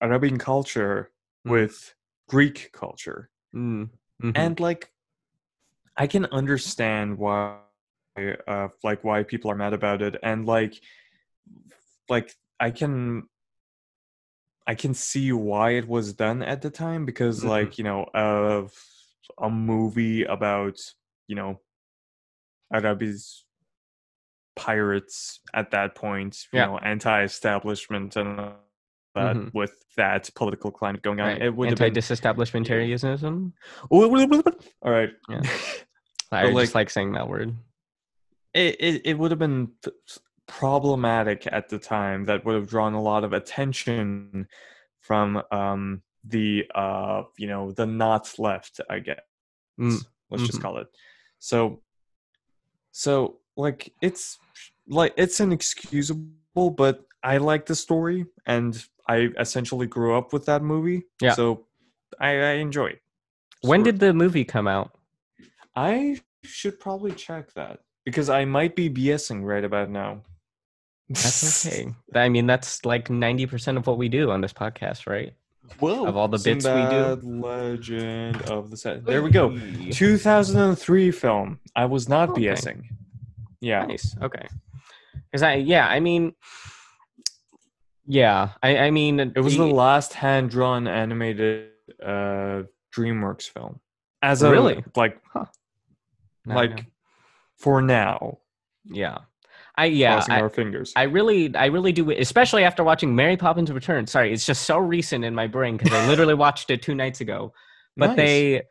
Arabian culture Mm. with Greek culture, Mm. Mhm. and like I can understand why, uh, like why people are mad about it, and like, like I can. I can see why it was done at the time because, Mhm. like, you know, of a movie about, you know, Arabi's pirates at that point, you Yeah. know, anti-establishment and that Mhm. with that political climate going on, Right. it would Anti-disestablishmentarianism. all right. Yeah. I But, just like saying that word. it, it, it would have been problematic at the time that would have drawn a lot of attention from um the uh you know the not left i guess Mm, let's just mhm. call it so so like it's like it's inexcusable but i like the story and i essentially grew up with that movie Yeah. so i, I enjoy it When did the movie come out? I should probably check that because I might be BSing right about now. That's okay. I mean, that's like ninety percent of what we do on this podcast, right? Whoa. Of all the bits we do. Legend of the Set. There we go. 2003 film. I was not Okay. BSing. Yeah. Nice. Okay. Because I, yeah, I mean, yeah, I, I mean, It was the last hand drawn animated uh DreamWorks film. As a Really? like Now I know. like for now. yeah, I yeah, crossing I, our fingers. I really, I really do, especially after watching Mary Poppins Return. Sorry, it's just so recent in my brain because I literally watched it two nights ago. But Nice. they,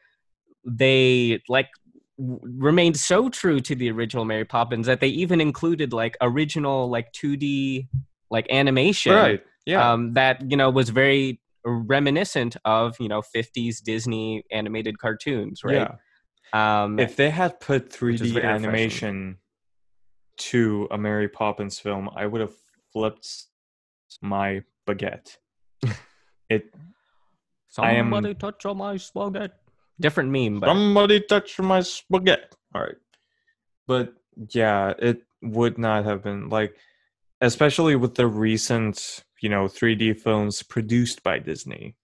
they like w- remained so true to the original Mary Poppins that they even included like original like 2D like animation right. Yeah. um, that you know was very reminiscent of you know 50s Disney animated cartoons, right? Yeah. Um, if they had put 3D very refreshing. animation to a Mary Poppins film, I would have flipped my baguette. it I am- somebody touch on my spaghetti. Different meme, but somebody touched my spaghetti. All right, but yeah, it would not have been like, especially with the recent you know 3D films produced by Disney.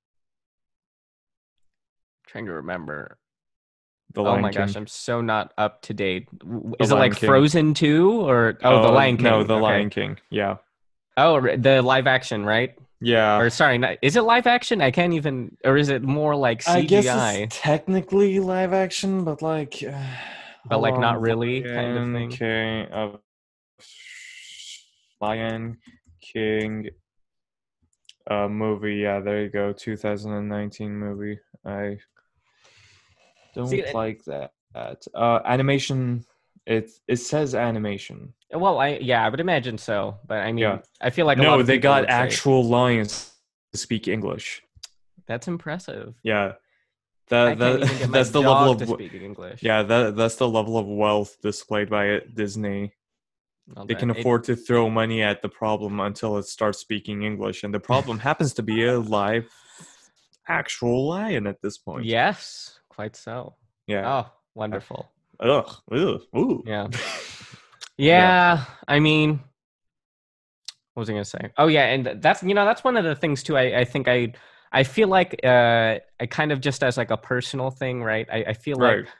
trying to remember. The oh my King. gosh, I'm so not up to date. The Is it like King. Frozen 2 or oh, the Uh, Lion King? No, the Okay. Lion King. Yeah, Oh, the live action, right? yeah. or sorry, not, is it live action? I can't even or is it more like CGI? I guess it's technically live action, but like, uh, But, like, not on, really kind of thing? King, uh, Lion King uh, movie. Yeah, there you go. 2019 movie. I don't See, it- like that. Uh, animation. It it says animation. Well, I yeah, I would imagine so, but I mean, Yeah. I feel like no, they got would say- actual lions to speak English. That's impressive. Yeah, that, that even get my that's the level of to w- speak English. Yeah, that that's the level of wealth displayed by Disney. Well, They that- can it- afford to throw money at the problem until it starts speaking English, and the problem happens to be a live, actual lion at this point. Yes, quite so. Yeah. Oh, wonderful. Ugh. Ugh. Ooh. Yeah. Yeah, I mean, what was I gonna say? Oh yeah, and that's you know that's one of the things too. I I think I I feel like uh I kind of just as like a personal thing, right? I, I feel Right. like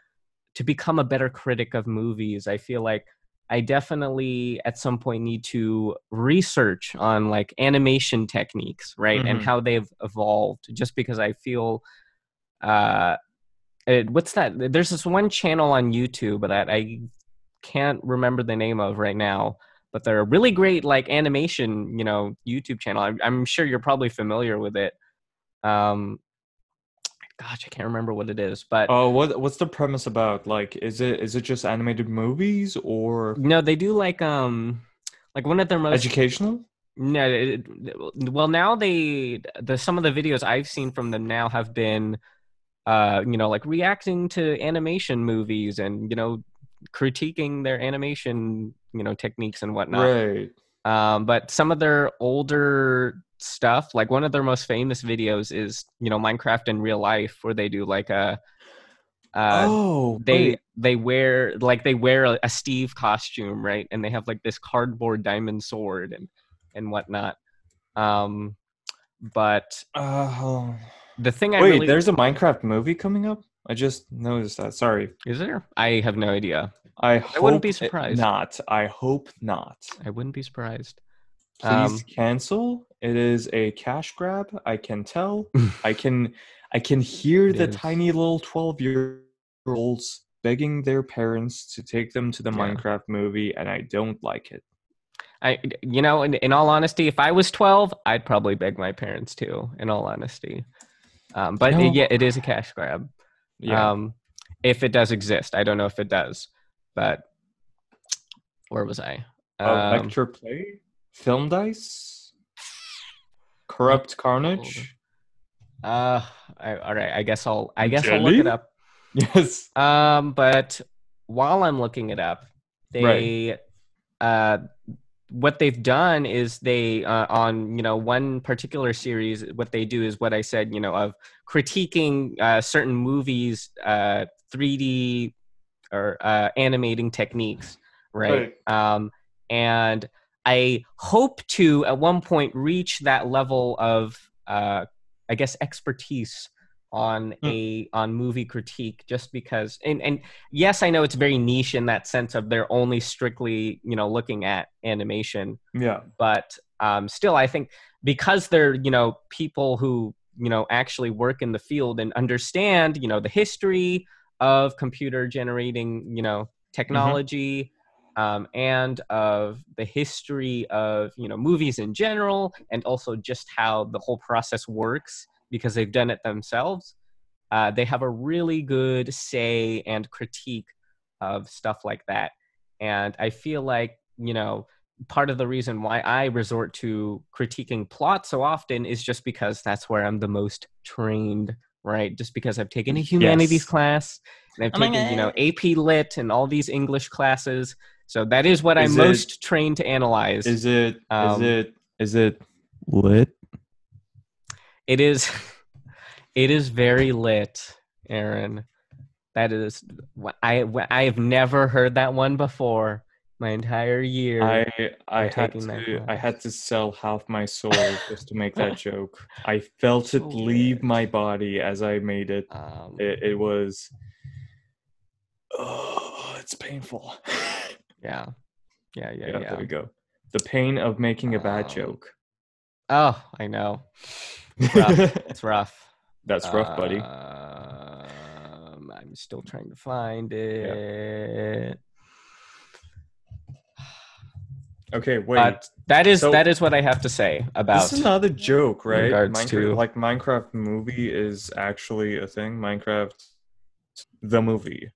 to become a better critic of movies, I feel like I definitely at some point need to research on like animation techniques, right? And Mhm. how they've evolved just because I feel uh it, what's that? There's this one channel on YouTube that I can't remember the name of right now, but they're a really great like animation, you know, YouTube channel. I'm, I'm sure you're probably familiar with it. Um, gosh, I can't remember what it is, but Oh, what what's the premise about? Like, is it is it just animated movies or no, they do like um, like one of their most educational? No, it, well now they the some of the videos I've seen from them now have been, uh, you know, like reacting to animation movies and you know critiquing their animation you know techniques and whatnot. Right. Um, but some of their older stuff, like one of their most famous videos, is you know Minecraft in real life, where they do like a. Uh, oh, they wait. they wear like they wear a, a Steve costume, right? And they have like this cardboard diamond sword and and whatnot. Um, but Uh. The thing I wait, really there's a Minecraft movie coming up. I just noticed that. Sorry. is there? I have no idea. I I wouldn't be surprised. Not. I hope not. I wouldn't be surprised. Please Um, cancel. It is a cash grab. I can tell. I can. I can hear the is. tiny little twelve-year-olds begging their parents to take them to the Yeah. Minecraft movie, and I don't like it. I, you know, in, in all honesty, if I was 12, I'd probably beg my parents too, in all honesty. Um, but No. it, yeah, it is a cash grab. Yeah. Um, if it does exist, I don't know if it does, but where was I? Oh, Um, Vector Play, Film Dice, Corrupt Carnage. uh, I, all right. I guess I'll, I guess I'll look it up. Yes. Um, but while I'm looking it up, they, uh, what they've done is they uh, on you know one particular series what they do is what i said you know of critiquing uh, certain movies uh, 3d or uh, animating techniques right, Um, and i hope to at one point reach that level of uh, i guess expertise on Hmm. a on movie critique just because and and yes i know it's very niche in that sense of they're only strictly you know looking at animation Yeah. but um, still i think because they're you know people who you know actually work in the field and understand you know the history of computer generating you know technology um, and of the history of you know movies in general and also just how the whole process works because they've done it themselves uh, they have a really good say and critique of stuff like that and i feel like you know part of the reason why I resort to critiquing plot so often is just because that's where I'm the most trained, right? Just because I've taken a humanities Yes. class and I've Oh taken, you know, AP Lit and all these English classes. So that is what I'm it- most trained to analyze. Is it? Is Um, it? Is it lit? It is it is very lit, Aaron. That is I I have never heard that one before my entire year. I I had to I had to sell half my soul just to make that joke. I felt it So leave weird. my body as I made it. um, It, it was. Oh, it's painful. yeah, yeah, yeah, yeah, yeah. there we go. The pain of making a bad Um, joke. Oh, I know. Rough. It's rough. That's rough, buddy. Um, I'm still trying to find it. Okay, wait. But that is So- that is what I have to say about. this is not a joke, right? Minecraft, to- like Minecraft movie is actually a thing. Minecraft, the movie.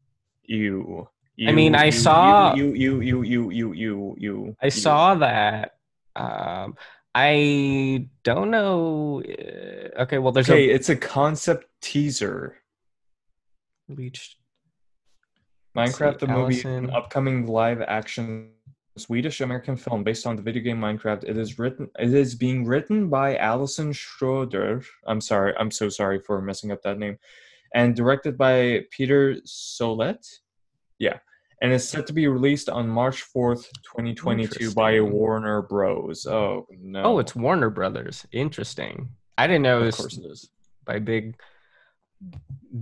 You. I mean, I saw- you you you you you you you. I saw that. Um, I don't know. uh, Okay, well, there's Okay, a it's a concept teaser. reached. Minecraft see, the movie, an upcoming live action Swedish American film based on the video game Minecraft. It is written it is being written by Allison Schroeder. I'm sorry, I'm so sorry for messing up that name. And directed by Peter Sollett. Yeah. And it's set to be released on March 4th, 2022 by Warner Bros. Oh no. Oh, it's Warner Brothers. Interesting. I didn't know it of was course it is. by big,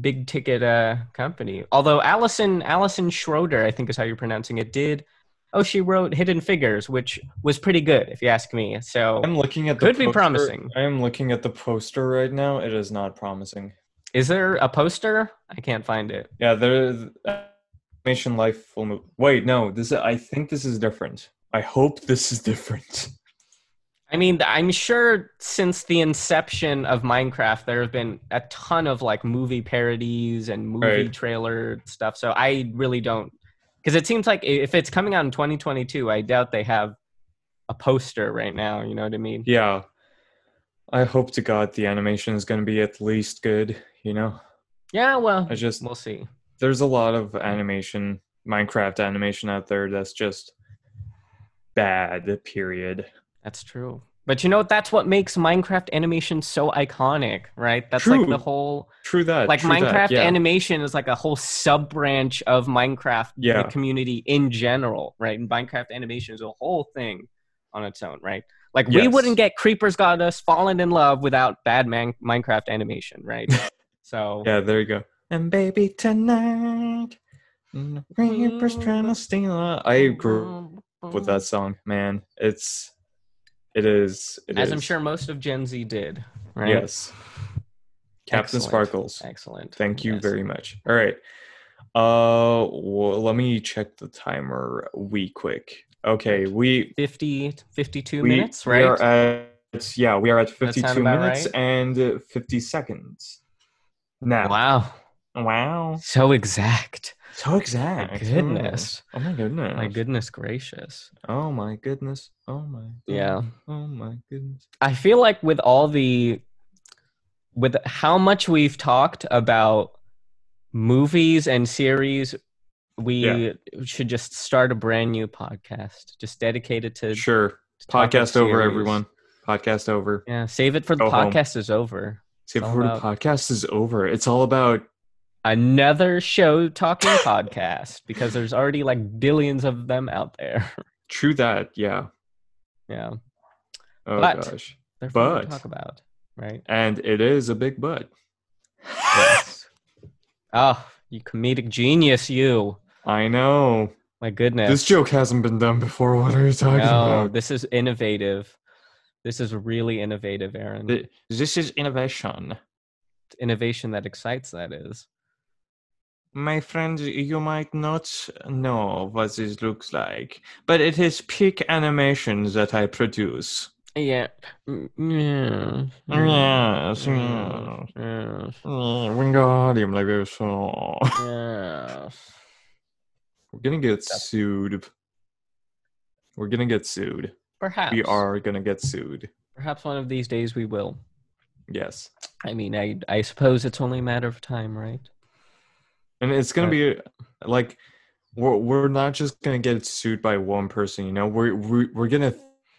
big ticket uh company. Although Allison Allison Schroeder, I think is how you're pronouncing it, did. Oh, she wrote Hidden Figures, which was pretty good, if you ask me. So, I'm looking at the Could be promising. I am looking at the poster right now. It is not promising. is there a poster? I can't find it. Yeah, there's animation life full move. Wait, no, this is, I think this is different. I hope this is different. I mean, I'm sure since the inception of Minecraft, there have been a ton of like movie parodies and movie Right. trailer stuff. So I really don't, because it seems like if it's coming out in 2022, I doubt they have a poster right now. You know what I mean? Yeah. I hope to God the animation is going to be at least good, you know? Yeah, well, I just, we'll see. There's a lot of animation, Minecraft animation out there that's just bad, period. That's true. But you know, that's what makes Minecraft animation so iconic, right? That's like the whole True that. like true that, Minecraft yeah. animation is like a whole sub branch of Minecraft Yeah. community in general, right? And Minecraft animation is a whole thing on its own, right? Like we Yes. wouldn't get Creepers Got Us Fallen in Love without bad man- Minecraft animation, right? so Yeah, there you go. And baby tonight, Reaper's trying to steal. a- I grew up with that song, man. It's, it is. It as I'm sure most of Gen Z did, right? Yes. Captain Excellent. Sparkles. Excellent. Thank you Yes. very much. All right. Uh, well, let me check the timer. We quick. Okay, we 50, 52 we, minutes, we right? are at yeah, we are at fifty-two minutes right? and uh, fifty seconds. Now, wow. Wow, So exact. so exact. My goodness. Oh, my goodness. My goodness gracious. Oh my goodness. Oh my. Yeah. Oh my goodness. I feel like with all the with how much we've talked about movies and series, we Yeah. should just start a brand new podcast, just dedicated to, Sure. to Podcast over, series. everyone. Podcast over. Yeah, save it for the Go home. podcast is over. See, all before the podcast is over, it's all about Another show talking podcast because there's already like billions of them out there. true that. Yeah. yeah, Oh But- gosh. they're fun to But- talk about, right? And it is a big butt. Yes. oh, you comedic genius, you. I know. My goodness. This joke hasn't been done before. What are you talking No, about? this is innovative. This is really innovative, Aaron. This is innovation. Innovation that excites, that is. My friend, you might not know what this looks like, but it is peak animations that I produce. Yeah. Yeah. Yes, Yes. Yes. Wingardium Leviosa. yes. We're gonna get sued. We're gonna get sued. Perhaps. We are gonna get sued. Perhaps one of these days we will. Yes. I mean, I I suppose it's only a matter of time, right? And it's gonna be like we're we're not just gonna get sued by one person, you know. We're we're, we're gonna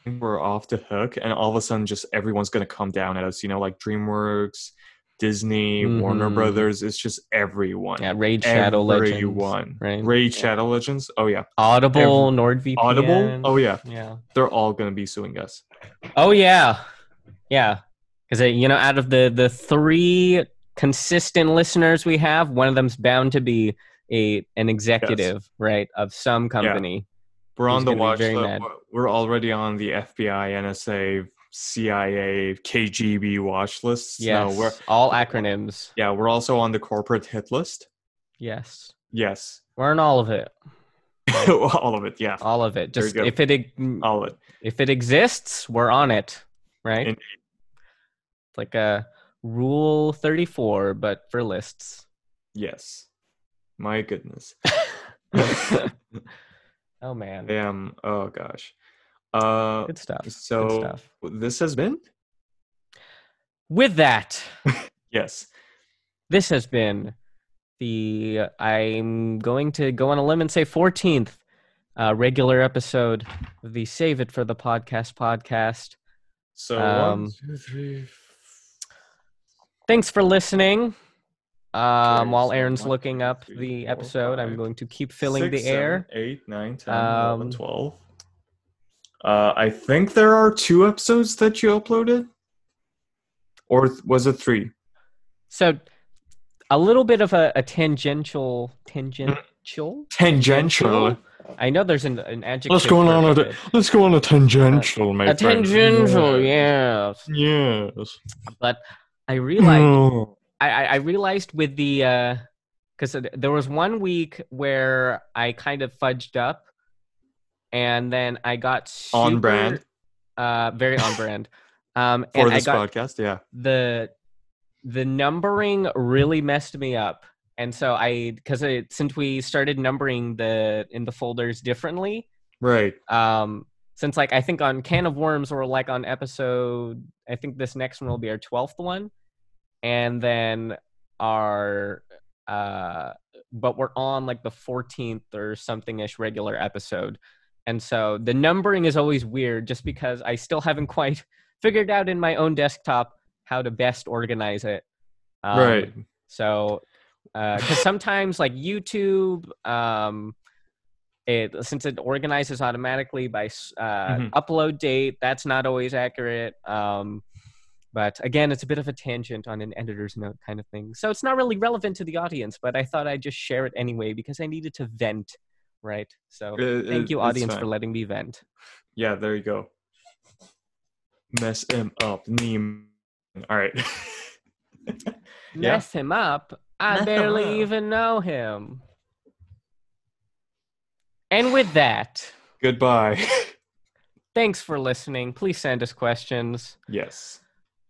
think we're off the hook, and all of a sudden, just everyone's gonna come down at us, you know, like DreamWorks, Disney, Warner Mhm. Brothers. It's just everyone. Yeah, Raid Shadow Legends. Everyone. right? Raid Yeah. Shadow Legends. Oh yeah. Audible, NordVPN. Audible. Oh yeah. yeah. They're all gonna be suing us. Oh yeah, yeah. Because you know, out of the the three consistent listeners we have, one of them's bound to be a an executive, right, of some company. We're on the watch list. We're already on the FBI, NSA, CIA, KGB watch lists. Yes, No, we're all acronyms. yeah, we're also on the corporate hit list. Yes, Yes. we're in all of it. all of it, yeah. All of it. Just if it All of it. if it exists, we're on it, right? Indeed. It's like a rule thirty four, but for lists. Yes. My goodness. oh man, Damn. Oh gosh. Uh good stuff. good so stuff. this has been? With that. Yes. this has been the I'm going to go on a limb and say 14th uh, regular episode of the Save It for the Podcast podcast. So Um, one, two, three. Thanks for listening. Um, while Aaron's one, looking up three, the four, episode, I'm going to keep filling Six, the air. seven, eight, nine, 10, Um, 11, 12. Uh, I think there are two episodes that you uploaded. Or th- was it three? So, a little bit of a, a tangential, tangential, Tangential. I know there's an, an adjective. Let's go for on a let's go on a tangential, my A friend. tangential, yes. Yes. But I realized No. I, I realized with the because there was one week where I kind of fudged up, and then I got super, On brand. uh, very on brand. Um, For and I this podcast, yeah. the the numbering really messed me up, and so I because since we started numbering the in the folders differently, Right. um, since like I think on Can of Worms we're like on episode I think this next one will be our twelfth one, and then our uh, but we're on like the fourteenth or something ish regular episode, and so the numbering is always weird just because I still haven't quite figured out in my own desktop how to best organize it. Um, right. so, because sometimes like YouTube, um, it since it organizes automatically by uh, Mhm. upload date, that's not always accurate. Um, but again, it's a bit of a tangent on an editor's note kind of thing. So it's not really relevant to the audience, but I thought I'd just share it anyway because I needed to vent, right? So It- thank it- you, audience, for letting me vent. Yeah, there you go. Mess him up, Neem. All right. Yeah. Mess him up. I barely even know him. And with that. Goodbye. Thanks for listening. Please send us questions. yes.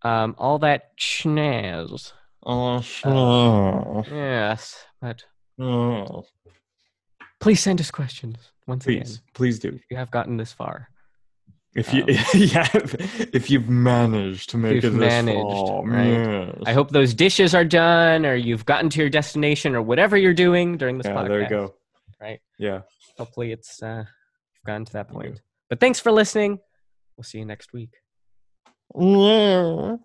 Um, all that schnaz. Oh, Yes, but oh. please send us questions once Please, again. please do. If you have gotten this far. If you, Um, yeah, if you've managed to make it this managed, far, right? yes. I hope those dishes are done, or you've gotten to your destination, or whatever you're doing during this Yeah, podcast. there you go. Right. Yeah. Hopefully, it's uh, you've gotten to that point. But thanks for listening. We'll see you next week. Yeah.